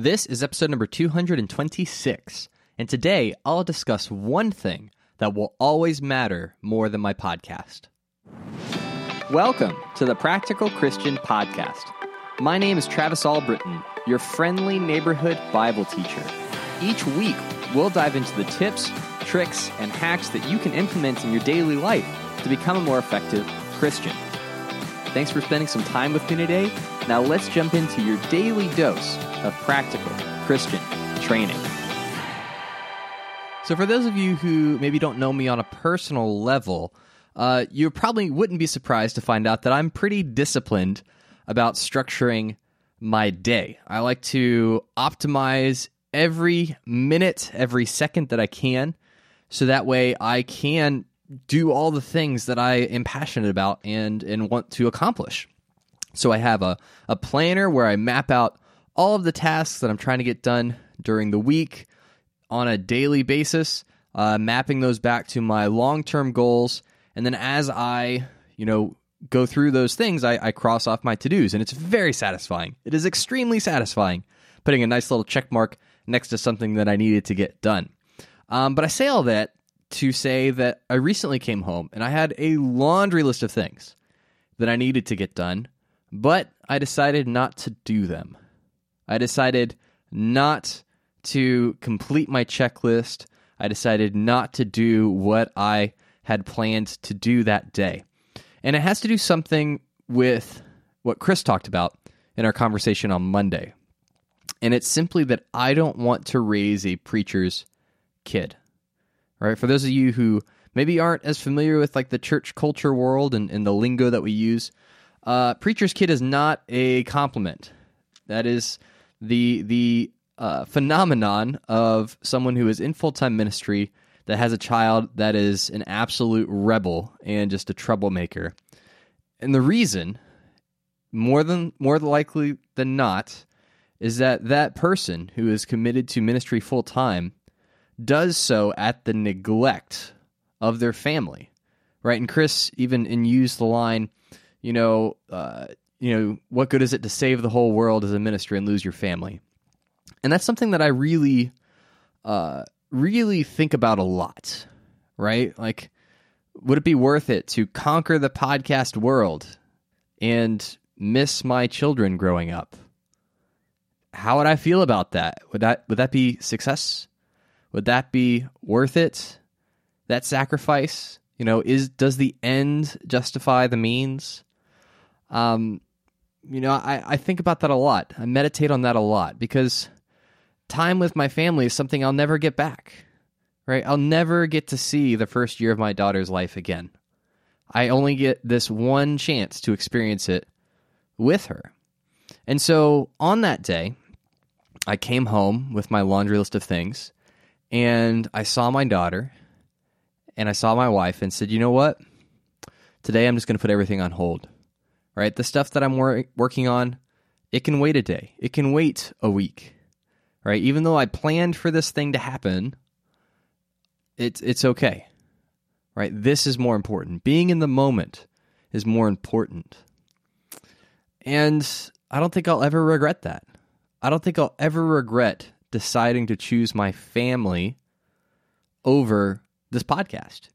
This is episode number 226, and today I'll discuss one thing that will always matter more than my podcast. Welcome to the Practical Christian Podcast. My name is Travis Albritton, your friendly neighborhood Bible teacher. Each week, we'll dive into the tips, tricks, and hacks that you can implement in your daily life to become a more effective Christian. Thanks for spending some time with me today. Now let's jump into your daily dose of practical Christian training. So, for those of you who maybe don't know me on a personal level, uh, you probably wouldn't be surprised to find out that I'm pretty disciplined about structuring my day. I like to optimize every minute, every second that I can, so that way I can do all the things that I am passionate about and and want to accomplish. So I have a, a planner where I map out all of the tasks that I'm trying to get done during the week on a daily basis, uh, mapping those back to my long term goals. And then as I, you know, go through those things, I, I cross off my to dos. And it's very satisfying. It is extremely satisfying putting a nice little check mark next to something that I needed to get done. Um, but I say all that to say that I recently came home and I had a laundry list of things that I needed to get done, but I decided not to do them. I decided not to complete my checklist. I decided not to do what I had planned to do that day. And it has to do something with what Chris talked about in our conversation on Monday. And it's simply that I don't want to raise a preacher's kid All right? For those of you who maybe aren't as familiar with like the church culture world and, and the lingo that we use, uh, preacher's kid is not a compliment. That is the the uh, phenomenon of someone who is in full time ministry that has a child that is an absolute rebel and just a troublemaker. And the reason, more than more likely than not, is that that person who is committed to ministry full time does so at the neglect of their family, right? And Chris even and used the line, you know, uh, you know, what good is it to save the whole world as a minister and lose your family? And that's something that I really, uh, really think about a lot, right? Like, would it be worth it to conquer the podcast world and miss my children growing up? How would I feel about that? Would that would that be success? Would that be worth it? That sacrifice? You know, is does the end justify the means? Um, you know, I, I think about that a lot. I meditate on that a lot because time with my family is something I'll never get back. Right? I'll never get to see the first year of my daughter's life again. I only get this one chance to experience it with her. And so on that day, I came home with my laundry list of things and I saw my daughter and I saw my wife and said, you know what? Today I'm just going to put everything on hold. Right? The stuff that I'm wor- working on, it can wait a day, it can wait a week. Right? Even though I planned for this thing to happen, it's, it's okay. Right? This is more important. Being in the moment is more important. And I don't think I'll ever regret that. I don't think I'll ever regret deciding to choose my family over this podcast.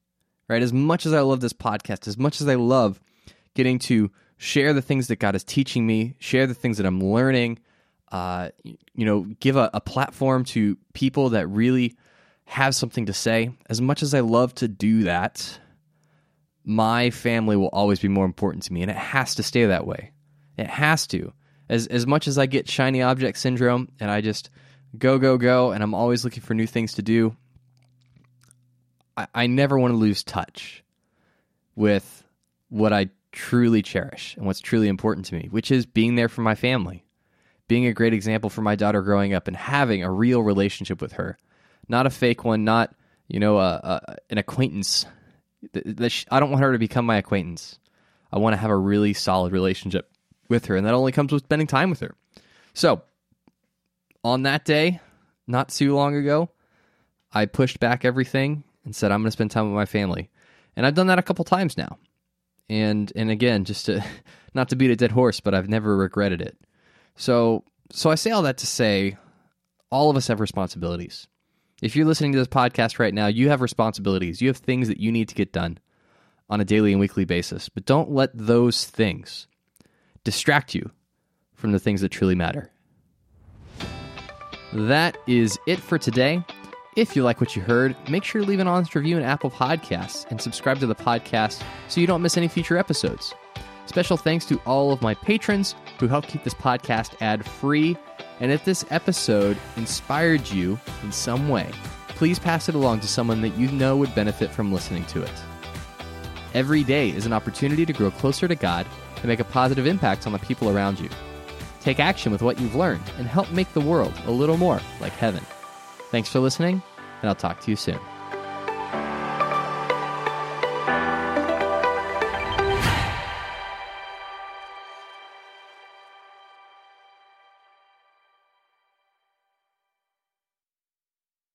Right? As much as I love this podcast, as much as I love getting to share the things that God is teaching me, share the things that I'm learning, uh, you know, give a, a platform to people that really have something to say. As much as I love to do that, my family will always be more important to me, and it has to stay that way. It has to. As as much as I get shiny object syndrome, and I just go, go, go, and I'm always looking for new things to do. I, I never want to lose touch with what I truly cherish and what's truly important to me, which is being there for my family, being a great example for my daughter growing up and having a real relationship with her, not a fake one, not you know a, a, an acquaintance. I don't want her to become my acquaintance. I want to have a really solid relationship with her, and that only comes with spending time with her. So on that day, not too long ago, I pushed back everything and said I'm going to spend time with my family. And I've done that a couple times now. And and again, just to not to beat a dead horse, but I've never regretted it. So so I say all that to say all of us have responsibilities. If you're listening to this podcast right now, you have responsibilities. You have things that you need to get done on a daily and weekly basis. But don't let those things distract you from the things that truly matter. That is it for today. If you like what you heard, make sure to leave an honest review in Apple Podcasts and subscribe to the podcast so you don't miss any future episodes. Special thanks to all of my patrons who help keep this podcast ad free. And if this episode inspired you in some way, please pass it along to someone that you know would benefit from listening to it. Every day is an opportunity to grow closer to God and make a positive impact on the people around you. Take action with what you've learned and help make the world a little more like heaven. Thanks for listening, and I'll talk to you soon.